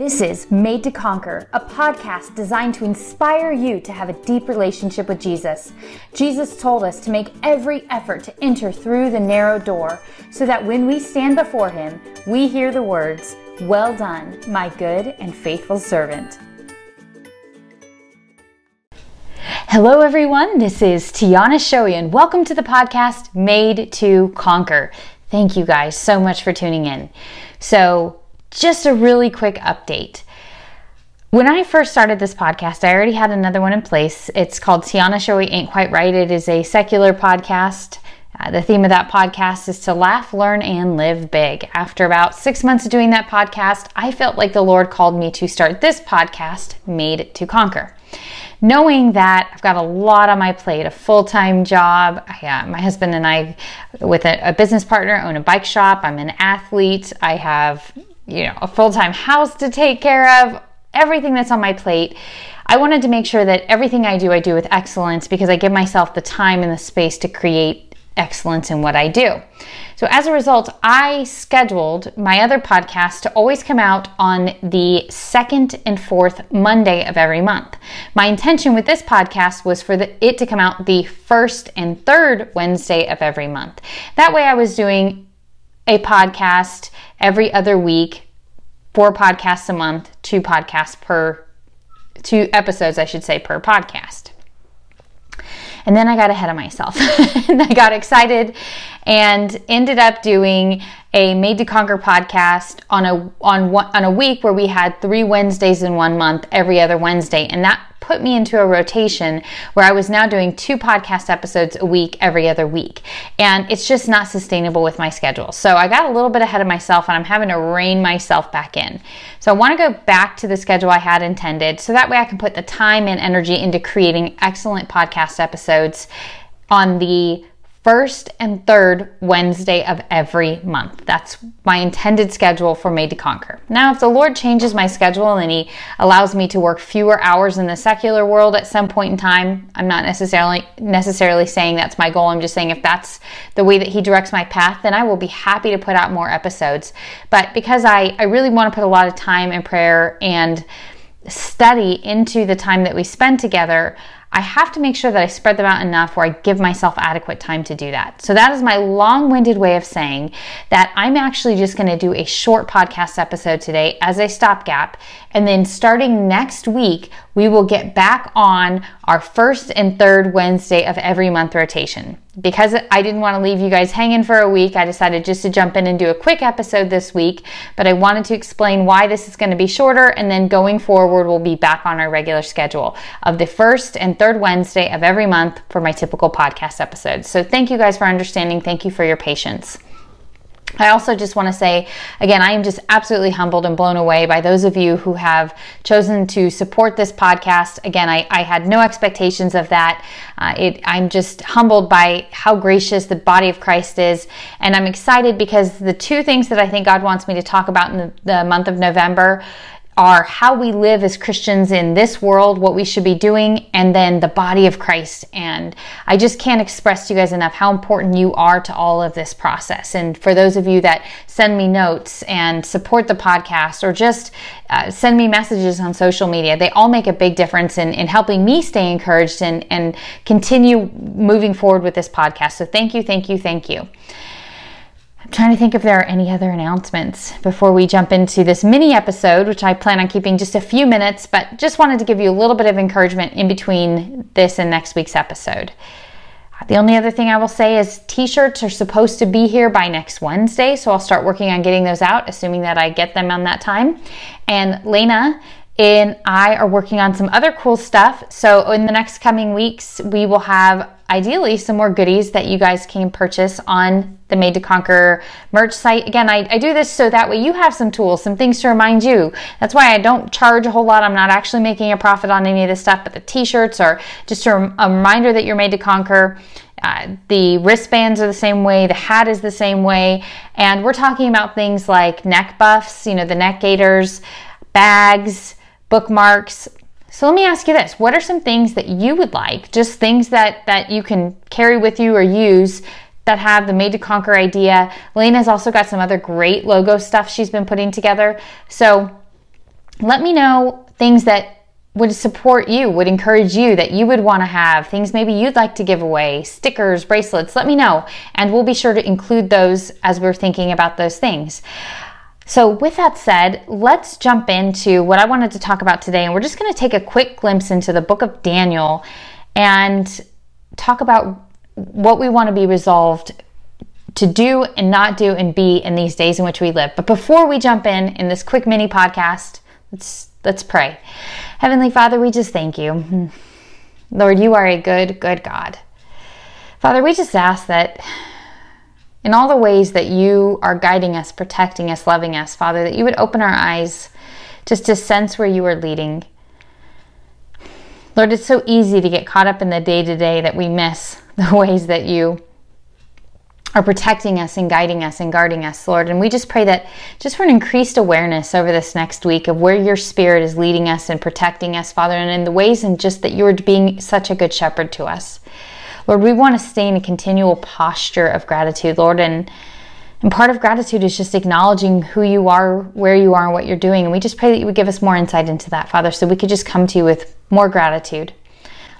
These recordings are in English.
This is Made to Conquer, a podcast designed to inspire you to have a deep relationship with Jesus. Jesus told us to make every effort to enter through the narrow door so that when we stand before Him, we hear the words, Well done, my good and faithful servant. Hello, everyone. This is Tiana Shoei, and welcome to the podcast Made to Conquer. Thank you guys so much for tuning in. So, just a really quick update. When I first started this podcast, I already had another one in place. It's called Tiana Shoei Ain't Quite Right. It is a secular podcast. Uh, the theme of that podcast is to laugh, learn, and live big. After about six months of doing that podcast, I felt like the Lord called me to start this podcast, Made to Conquer knowing that I've got a lot on my plate, a full time job. I, uh, my husband and I, with a, a, business partner, own a bike shop. I'm an athlete. I have you know, a full time house to take care of, everything that's on my plate. I wanted to make sure that everything I do, I do with excellence because I give myself the time and the space to create excellence in what I do. So, as a result, I scheduled my other podcast to always come out on the second and fourth Monday of every month. My intention with this podcast was for the, it to come out the first and third Wednesday of every month. That way, I was doing a podcast every other week, four podcasts a month, two podcasts per, two episodes, I should say, per podcast. And then I got ahead of myself and I got excited and ended up doing a Made to Conquer podcast on a on one, on a week where we had 3 Wednesdays in one month every other Wednesday and that put me into a rotation where I was now doing two podcast episodes a week every other week. And it's just not sustainable with my schedule. So I got a little bit ahead of myself and I'm having to rein myself back in. So I want to go back to the schedule I had intended so that way I can put the time and energy into creating excellent podcast episodes on the first and third Wednesday of every month. That's my intended schedule for Made to Conquer. Now, if the Lord changes my schedule and He allows me to work fewer hours in the secular world at some point in time, I'm not necessarily necessarily saying that's my goal. I'm just saying if that's the way that He directs my path, then I will be happy to put out more episodes. But because I, I really want to put a lot of time in prayer and study into the time that we spend together, I have to make sure that I spread them out enough where I give myself adequate time to do that. So that is my long-winded way of saying that I'm actually just going to do a short podcast episode today as a stopgap and then starting next week, we will get back on our first and third Wednesday of every month rotation. Because I didn't want to leave you guys hanging for a week, I decided just to jump in and do a quick episode this week. But I wanted to explain why this is going to be shorter, and then going forward, we'll be back on our regular schedule of the first and third Wednesday of every month for my typical podcast episodes. So thank you guys for understanding. Thank you for your patience. I also just want to say again, I am just absolutely humbled and blown away by those of you who have chosen to support this podcast. Again, I, I had no expectations of that. Uh, it, I'm just humbled by how gracious the body of Christ is. And I'm excited because the two things that I think God wants me to talk about in the, the month of November are how we live as Christians in this world, what we should be doing, and then the body of Christ. And I just can't express to you guys enough how important you are to all of this process. And for those of you that send me notes and support the podcast or just uh, send me messages on social media, they all make a big difference in, in helping me stay encouraged and, and continue moving forward with this podcast. So thank you, thank you, thank you. I'm trying to think if there are any other announcements before we jump into this mini episode, which I plan on keeping just a few minutes, but just wanted to give you a little bit of encouragement in between this and next week's episode. The only other thing I will say is t shirts are supposed to be here by next Wednesday, so I'll start working on getting those out, assuming that I get them on that time. And Lena and I are working on some other cool stuff. So, in the next coming weeks, we will have ideally some more goodies that you guys can purchase on the Made to Conquer merch site. Again, I, I, do this so that way you have some tools, some things to remind you. That's why I don't charge a whole lot. I'm not actually making a profit on any of this stuff, but the t shirts are just a, a, reminder that you're made to conquer. Uh, the wristbands are the same way, the hat is the same way, and we're talking about things like neck buffs, you know, the neck gaiters, bags bookmarks. So let me ask you this. What are some things that you would like, just things that, that you can carry with you or use that have the Made to Conquer idea? Lena's also got some other great logo stuff she's been putting together. So let me know things that would support you, would encourage you, that you would want to have, things maybe you'd like to give away, stickers, bracelets, let me know. And we'll be sure to include those as we're thinking about those things. So, with that said, let's jump into what I wanted to talk about today. And we're just going to take a quick glimpse into the book of Daniel and talk about what we want to be resolved to do and not do and be in these days in which we live. But before we jump in in this quick mini podcast, let's let's pray. Heavenly Father, we just thank you. Lord, you are a good, good God. Father, we just ask that in all the ways that you are guiding us, protecting us, loving us, Father, that you would open our eyes just to sense where you are leading. Lord, it's so easy to get caught up in the day to day that we miss the ways that you are protecting us and guiding us and guarding us, Lord. And we just pray that just for an increased awareness over this next week of where your spirit is leading us and protecting us, Father, and in the ways and just that you are being such a good shepherd to us. Lord, we want to stay in a continual posture of gratitude, Lord, and and part of gratitude is just acknowledging who you are, where you are, and what you're doing. And we just pray that you would give us more insight into that, Father, so we could just come to you with more gratitude.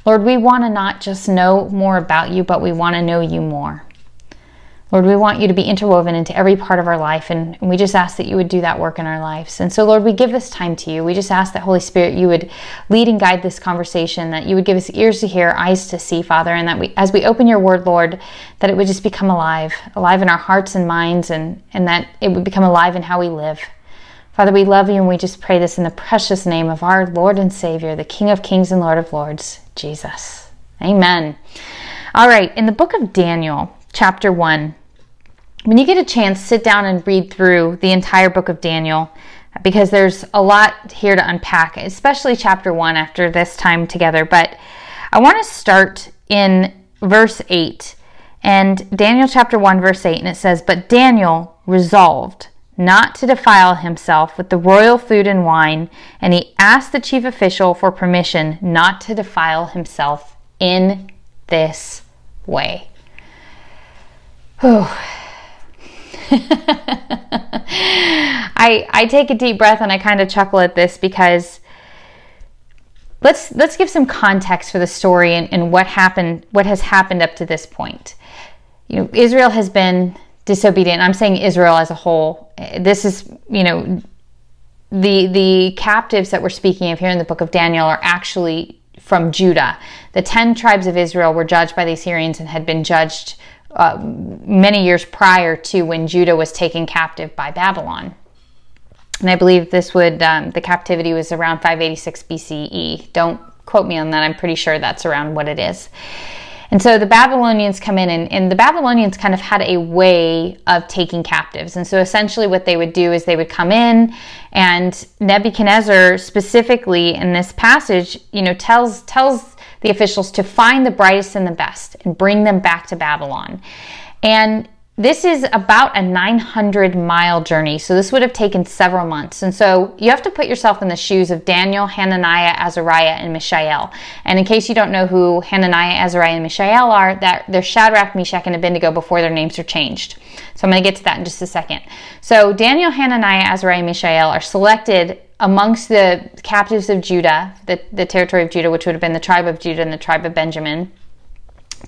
Lord, we want to not just know more about you, but we want to know you more. Lord, we want you to be interwoven into every part of our life, and we just ask that you would do that work in our lives. And so, Lord, we give this time to you. We just ask that Holy Spirit, you would lead and guide this conversation, that you would give us ears to hear, eyes to see, Father, and that we, as we open your word, Lord, that it would just become alive, alive in our hearts and minds, and, and that it would become alive in how we live. Father, we love you, and we just pray this in the precious name of our Lord and Savior, the King of Kings and Lord of Lords, Jesus. Amen. All right, in the book of Daniel, chapter 1, when you get a chance, sit down and read through the entire book of Daniel because there's a lot here to unpack, especially chapter 1 after this time together. But I want to start in verse 8. And Daniel chapter 1, verse 8, and it says, But Daniel resolved not to defile himself with the royal food and wine, and he asked the chief official for permission not to defile himself in this way. Whew. I I take a deep breath and I kind of chuckle at this because let's let's give some context for the story and, and what happened what has happened up to this point. You know, Israel has been disobedient. I'm saying Israel as a whole. This is, you know, the the captives that we're speaking of here in the book of Daniel are actually from Judah. The 10 tribes of Israel were judged by the Assyrians and had been judged uh, many years prior to when Judah was taken captive by Babylon. And I believe this would, um, the captivity was around 586 BCE. Don't quote me on that, I'm pretty sure that's around what it is. And so the Babylonians come in, and, and, the Babylonians kind of had a way of taking captives. And so essentially, what they would do is they would come in, and Nebuchadnezzar, specifically in this passage, you know, tells tells the officials to find the brightest and the best and bring them back to Babylon. And this is about a 900 mile journey, so this would have taken several months. And so you have to put yourself in the shoes of Daniel, Hananiah, Azariah, and Mishael. And in case you don't know who Hananiah, Azariah, and Mishael are, that they're Shadrach, Meshach, and Abednego before their names are changed. So I'm going to get to that in just a second. So Daniel, Hananiah, Azariah, and Mishael are selected amongst the captives of Judah, the, the territory of Judah, which would have been the tribe of Judah and the tribe of Benjamin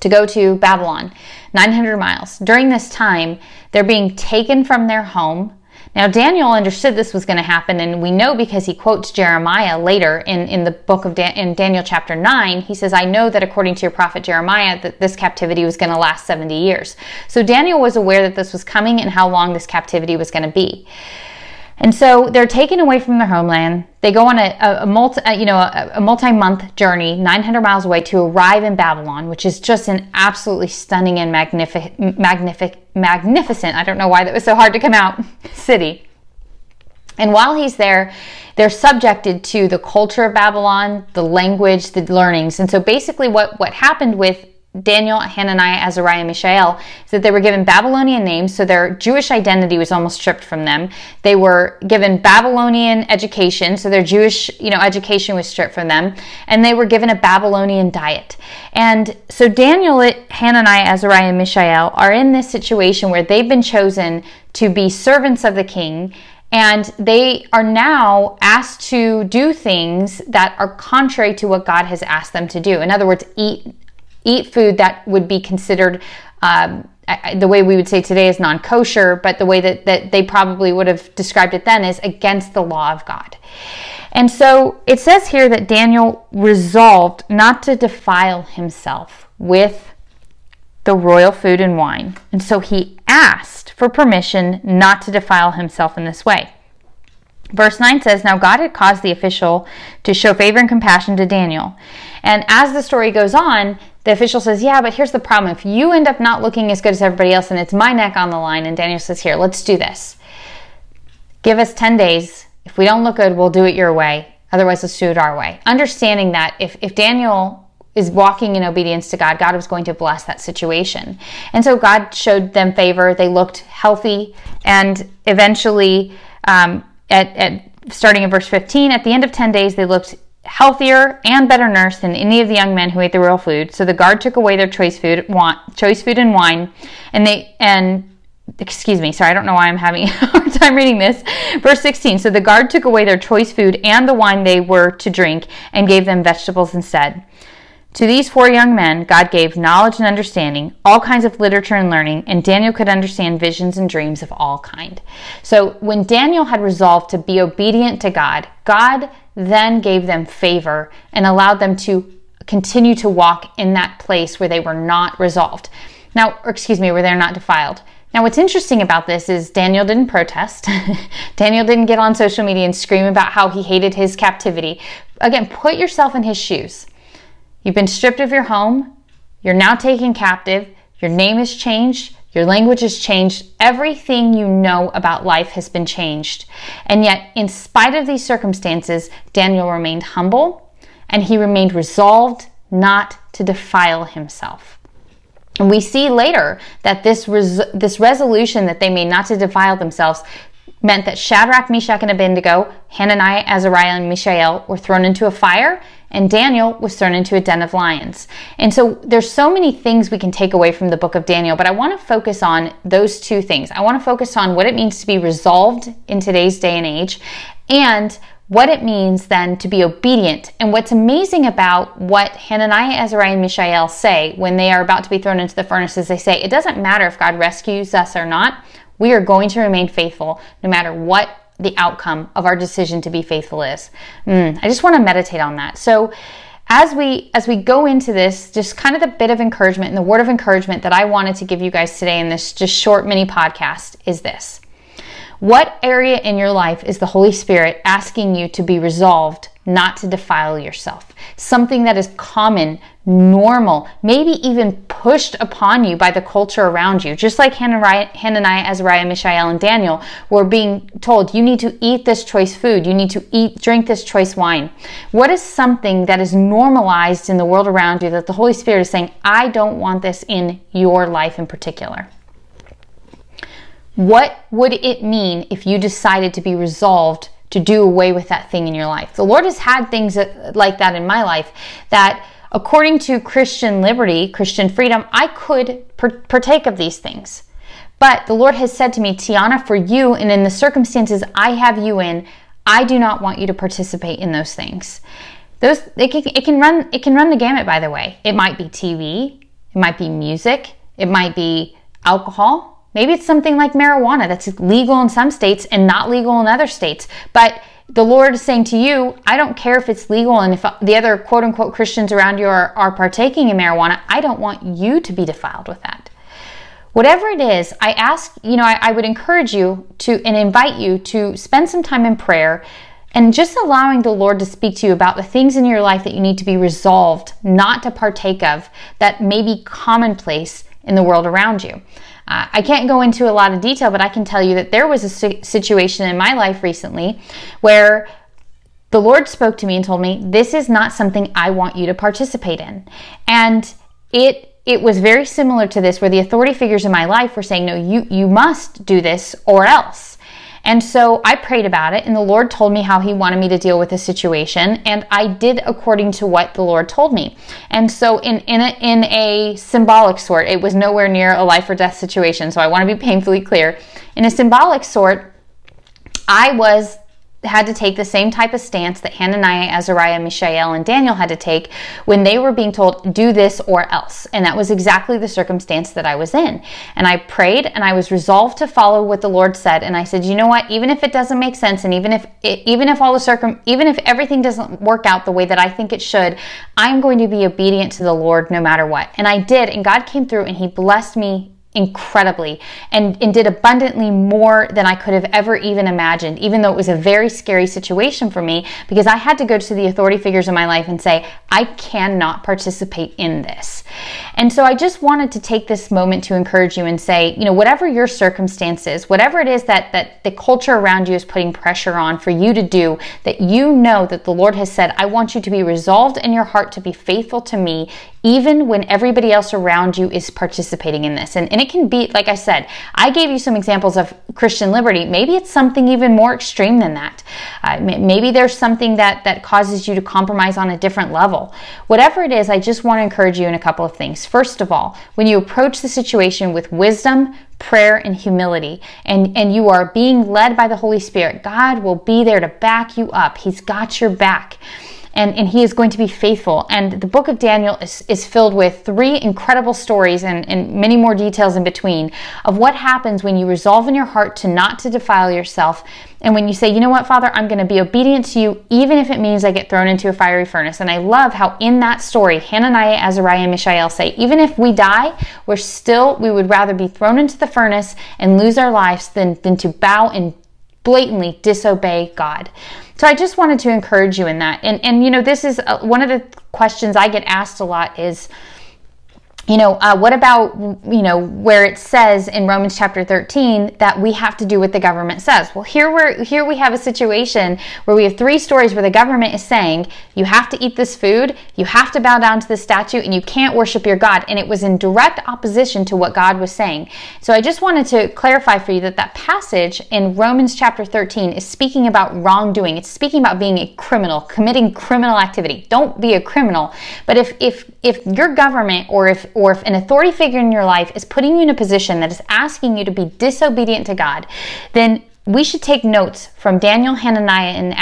to go to Babylon, 900 miles. During this time, they're being taken from their home. Now, Daniel understood this was going to happen, and we know because he quotes Jeremiah later in, in the book of Dan- in Daniel chapter 9. He says, I know that according to your prophet Jeremiah, that this captivity was going to last 70 years. So Daniel was aware that this was coming and how long this captivity was going to be. And so they're taken away from their homeland. They go on a, a, a multi, a, you know, a, multi-month journey, 900 miles away, to arrive in Babylon, which is just an absolutely stunning and magnific, magnific, magnificent. I don't know why that was so hard to come out. City. And while he's there, they're subjected to the culture of Babylon, the language, the learnings. And so basically, what what happened with Daniel, Hananiah, Azariah, Mishael, is that they were given Babylonian names, so their Jewish identity was almost stripped from them. They were given Babylonian education, so their Jewish, you know, education was stripped from them, and they were given a Babylonian diet. And so Daniel, Hananiah, Azariah, and Mishael are in this situation where they've been chosen to be servants of the king And they are now asked to do things that are contrary to what God has asked them to do. In other words, eat eat food that would be considered um, the way we would say today is non kosher, but the way that, that they probably would have described it then is against the law of God. And so it says here that Daniel resolved not to defile himself with the royal food and wine. And so he asked for permission not to defile himself in this way. Verse 9 says, Now God had caused the official to show favor and compassion to Daniel. And as the story goes on, the official says, Yeah, but here's the problem. If you end up not looking as good as everybody else and it's my neck on the line, and Daniel says, Here, let's do this. Give us 10 days. If we don't look good, we'll do it your way. Otherwise, let's do it our way. Understanding that if, if Daniel is walking in obedience to God, God was going to bless that situation. And so God showed them favor. They looked healthy. And eventually, um, at, at starting in verse 15, at the end of 10 days, they looked healthier and better nursed than any of the young men who ate the royal food. So the guard took away their choice food, want, choice food and wine, and they and excuse me, sorry, I don't know why I'm having a hard time reading this. Verse 16. So the guard took away their choice food and the wine they were to drink and gave them vegetables instead. To these four young men, God gave knowledge and understanding, all kinds of literature and learning, and Daniel could understand visions and dreams of all kind. So when Daniel had resolved to be obedient to God, God then gave them favor and allowed them to continue to walk in that place where they were not resolved. Now, excuse me, where they're not defiled. Now, what's interesting about this is Daniel didn't protest. Daniel didn't get on social media and scream about how he hated his captivity. Again, put yourself in his shoes. You've been stripped of your home. You're now taken captive. Your name has changed. Your language has changed. Everything you know about life has been changed. And yet, in spite of these circumstances, Daniel remained humble and he remained resolved not to defile himself. And we see later that this, res- this resolution that they made not to defile themselves meant that Shadrach, Meshach, and Abednego, Hananiah, Azariah, and Mishael were thrown into a fire and Daniel was thrown into a den of lions. And so there's so many things we can take away from the book of Daniel, but I want to focus on those two things. I want to focus on what it means to be resolved in today's day and age and what it means then to be obedient. And what's amazing about what Hananiah, Azariah, and Mishael say when they are about to be thrown into the furnaces, they say, it doesn't matter if God rescues us or not, we are going to remain faithful no matter what the outcome of our decision to be faithful is. Mm, I just want to meditate on that. So, as we as we go into this, just kind of the bit of encouragement and the word of encouragement that I wanted to give you guys today in this just short mini podcast is this. What area in your life is the Holy Spirit asking you to be resolved not to defile yourself? Something that is common, normal, maybe even pushed upon you by the culture around you. Just like Hananiah, Azariah, Mishael, and Daniel were being told, you need to eat this choice food, you need to eat, drink this choice wine. What is something that is normalized in the world around you that the Holy Spirit is saying, I don't want this in your life in particular? What would it mean if you decided to be resolved to do away with that thing in your life? The Lord has had things like that in my life that, according to Christian liberty, Christian freedom, I could partake of these things. But the Lord has said to me, Tiana, for you and in the circumstances I have you in, I do not want you to participate in those things. Those it can, it can run it can run the gamut. By the way, it might be TV, it might be music, it might be alcohol, Maybe it's something like marijuana that's legal in some states and not legal in other states. But the Lord is saying to you, I don't care if it's legal and if the other quote unquote Christians around you are, are partaking in marijuana, I don't want you to be defiled with that. Whatever it is, I ask, you know, I, I would encourage you to and invite you to spend some time in prayer and just allowing the Lord to speak to you about the things in your life that you need to be resolved not to partake of that may be commonplace in the world around you. Uh, I can't go into a lot of detail, but I can tell you that there was a situation in my life recently where the Lord spoke to me and told me, This is not something I want you to participate in. And it it was very similar to this where the authority figures in my life were saying no you you must do this or else and so I prayed about it, and the Lord told me how He wanted me to deal with the situation, and I did according to what the Lord told me. And so, in in a, in a symbolic sort, it was nowhere near a life or death situation. So I want to be painfully clear. In a symbolic sort, I was had to take the same type of stance that Hananiah, Azariah, Mishael, and Daniel had to take when they were being told, do this or else. And that was exactly the circumstance that I was in. And I prayed and I was resolved to follow what the Lord said. And I said, you know what? Even if it doesn't make sense and even if even if all the circum, even if everything doesn't work out the way that I think it should, I'm going to be obedient to the Lord no matter what. And I did. And God came through and he blessed me incredibly and, and did abundantly more than I could have ever even imagined, even though it was a very scary situation for me because I had to go to the authority figures in my life and say, I cannot participate in this. And so I just wanted to take this moment to encourage you and say, you know, whatever your circumstances, whatever it is that, that the culture around you is putting pressure on for you to do, that you know that the Lord has said, I want you to be resolved in your heart to be faithful to me, even when everybody else around you is participating in this. And, and it can be, like I said, I gave you some examples of Christian liberty. Maybe it's something even more extreme than that. Uh, maybe there's something that, that causes you to compromise on a different level. Whatever it is, I just want to encourage you in a couple of things. First of all, when you approach the situation with wisdom, prayer and humility and and you are being led by the holy spirit god will be there to back you up he's got your back and, and he is going to be faithful. And the book of Daniel is, is filled with three incredible stories and, and many more details in between of what happens when you resolve in your heart to not to defile yourself. And when you say, you know what, Father, I'm going to be obedient to you, even if it means I get thrown into a fiery furnace. And I love how in that story, Hananiah, Azariah, and Mishael say, even if we die, we're still, we would rather be thrown into the furnace and lose our lives than, than to bow and blatantly disobey God. So I just wanted to encourage you in that. And and you know, this is uh, one of the questions I get asked a lot is you know, uh, what about, you know, where it says in Romans chapter 13 that we have to do what the government says? Well, here we're, here we have a situation where we have three stories where the government is saying, you have to eat this food, you have to bow down to the statue, and you can't worship your God. And it was in direct opposition to what God was saying. So I just wanted to clarify for you that that passage in Romans chapter 13 is speaking about wrongdoing. It's speaking about being a criminal, committing criminal activity. Don't be a criminal. But if, if, if your government or if or if an authority figure in your life is putting you in a position that is asking you to be disobedient to God, then we should take notes from Daniel, Hananiah, and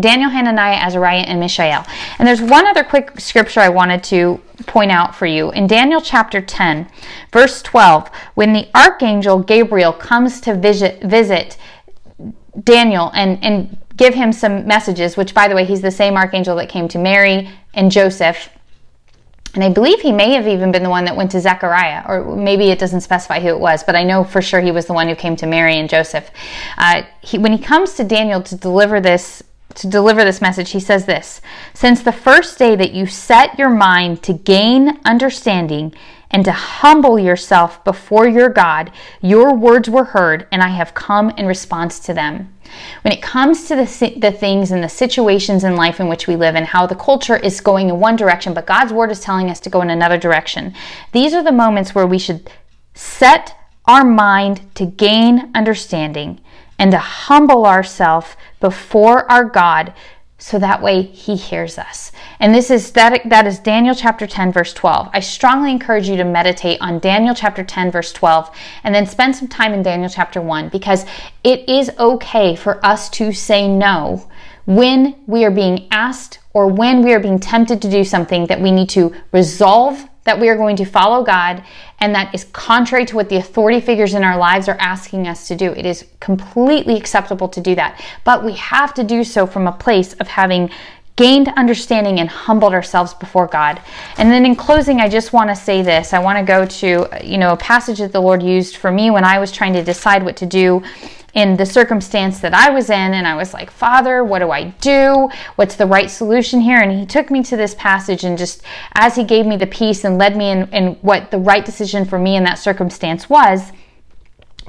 Daniel, Hananiah, Azariah, and Mishael. And there's one other quick scripture I wanted to point out for you. In Daniel chapter 10, verse 12, when the archangel Gabriel comes to visit, visit Daniel and, and give him some messages, which, by the way, he's the same archangel that came to Mary and Joseph and I believe he may have even been the one that went to Zechariah, or maybe it doesn't specify who it was, but I know for sure he was the one who came to Mary and Joseph. Uh, he, when he comes to Daniel to deliver this to deliver this message, he says this Since the first day that you set your mind to gain understanding and to humble yourself before your God, your words were heard, and I have come in response to them. When it comes to the, the things and the situations in life in which we live and how the culture is going in one direction, but God's word is telling us to go in another direction, these are the moments where we should set our mind to gain understanding and to humble ourselves before our God so that way he hears us. And this is that that is Daniel chapter 10 verse 12. I strongly encourage you to meditate on Daniel chapter 10 verse 12 and then spend some time in Daniel chapter 1 because it is okay for us to say no when we are being asked or when we are being tempted to do something that we need to resolve that we are going to follow God and that is contrary to what the authority figures in our lives are asking us to do. It is completely acceptable to do that. But we have to do so from a place of having gained understanding and humbled ourselves before God. And then in closing, I just want to say this. I want to go to, you know, a passage that the Lord used for me when I was trying to decide what to do in the circumstance that I was in. And I was like, Father, what do I do? What's the right solution here? And he took me to this passage and just as he gave me the peace and led me in, in what the right decision for me in that circumstance was.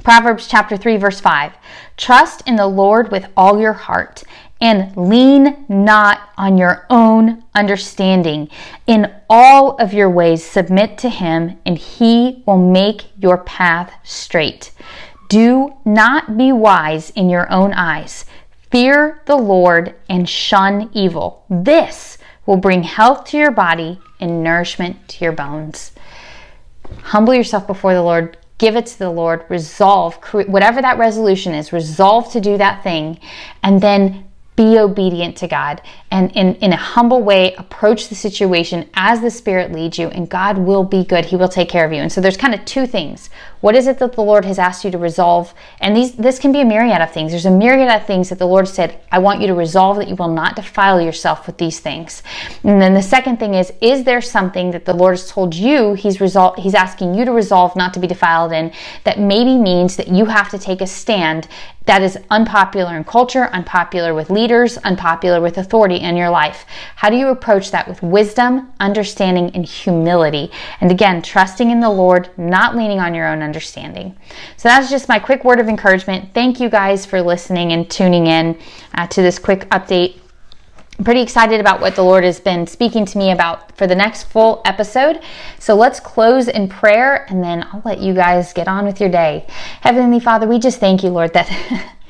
Proverbs chapter 3 verse 5. Trust in the Lord with all your heart and lean not on your own understanding. In all of your ways submit to him and he will make your path straight. Do not be wise in your own eyes. Fear the Lord and shun evil. This will bring health to your body and nourishment to your bones. Humble yourself before the Lord. give it to the Lord, resolve, whatever that resolution is, resolve to do that thing, and then be obedient to God and in, in a humble way approach the situation as the Spirit leads you, and God will be good. He will take care of you. And so there's kind of two things. What is it that the Lord has asked you to resolve? And these this can be a myriad of things. There's a myriad of things that the Lord said, I want you to resolve that you will not defile yourself with these things. And then the second thing is, is there something that the Lord has told you He's resol- He's asking you to resolve not to be defiled in that maybe means that you have to take a stand that is unpopular in culture, unpopular with leaders, unpopular with authority in your life. How do you approach that with wisdom, understanding, and humility? And again, trusting in the Lord, not leaning on your own understanding. So that's just my quick word of encouragement. Thank you guys for listening and tuning in uh, to this quick update I'm pretty excited about what the Lord has been speaking to me about for the next full episode. So let's close in prayer and then I'll let you guys get on with your day. Heavenly Father, we just thank you, Lord, that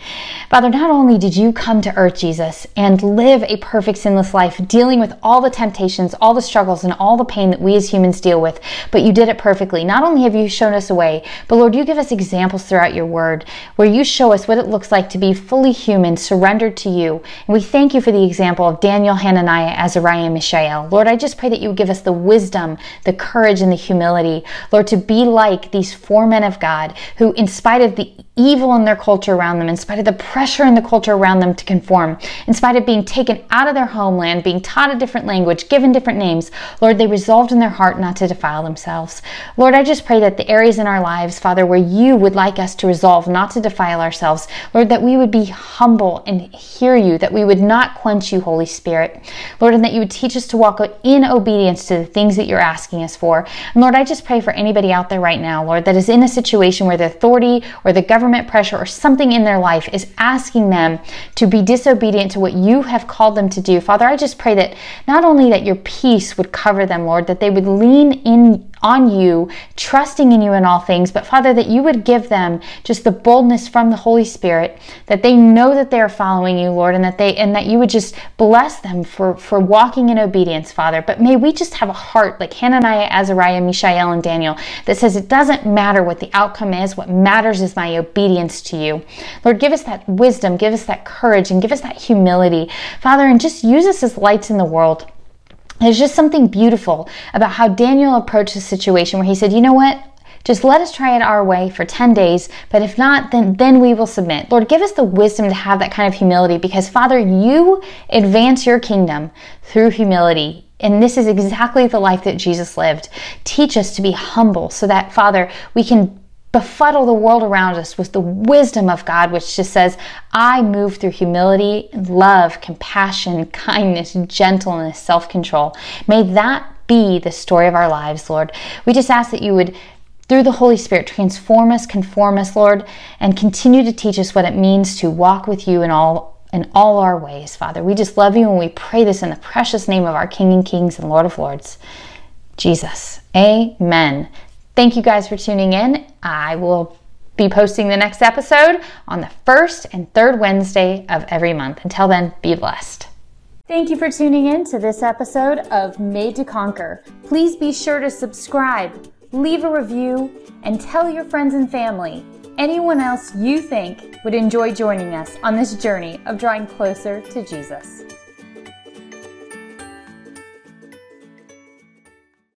Father, not only did you come to earth, Jesus, and live a perfect sinless life, dealing with all the temptations, all the struggles, and all the pain that we as humans deal with, but you did it perfectly. Not only have you shown us a way, but Lord, you give us examples throughout your word where you show us what it looks like to be fully human, surrendered to you. And we thank you for the example of Daniel, Hananiah, Azariah, and Mishael. Lord, I just pray that you would give us the wisdom, the courage, and the humility, Lord, to be like these four men of God who, in spite of the evil in their culture around them, in spite of the pressure in the culture around them to conform, in spite of being taken out of their homeland, being taught a different language, given different names, Lord, they resolved in their heart not to defile themselves. Lord, I just pray that the areas in our lives, Father, where you would like us to resolve not to defile ourselves, Lord, that we would be humble and hear you, that we would not quench you, Holy Spirit, Lord, and that you would teach us to walk in obedience to the things that you're asking us for. And Lord, I just pray for anybody out there right now, Lord, that is in a situation where the authority or the government government pressure or something in their life is asking them to be disobedient to what you have called them to do. Father, I just pray that not only that your peace would cover them, Lord, that they would lean in on you, trusting in you in all things, but Father, that you would give them just the boldness from the Holy Spirit, that they know that they are following you, Lord, and that they and that you would just bless them for, for walking in obedience, Father. But may we just have a heart like Hananiah, Azariah, Mishael, and Daniel that says it doesn't matter what the outcome is, what matters is my obedience to you. Lord, give us that wisdom, give us that courage, and give us that humility, Father, and just use us as lights in the world. There's just something beautiful about how Daniel approached the situation where he said, you know what? Just let us try it our way for 10 days, but if not, then, then we will submit. Lord, give us the wisdom to have that kind of humility because, Father, you advance your kingdom through humility. And this is exactly the life that Jesus lived. Teach us to be humble so that, Father, we can befuddle the world around us with the wisdom of God, which just says, I move through humility, love, compassion, kindness, gentleness, self control. May that be the story of our lives, Lord. We just ask that you would, through the Holy Spirit, transform us, conform us, Lord, and continue to teach us what it means to walk with you in all in all our ways, Father. We just love you and we pray this in the precious name of our King and Kings and Lord of Lords, Jesus. Amen. Thank you guys for tuning in. I will be posting the next episode on the first and third Wednesday of every month. Until then, be blessed. Thank you for tuning in to this episode of Made to Conquer. Please be sure to subscribe, leave a review, and tell your friends and family, anyone else you think would enjoy joining us on this journey of drawing closer to Jesus.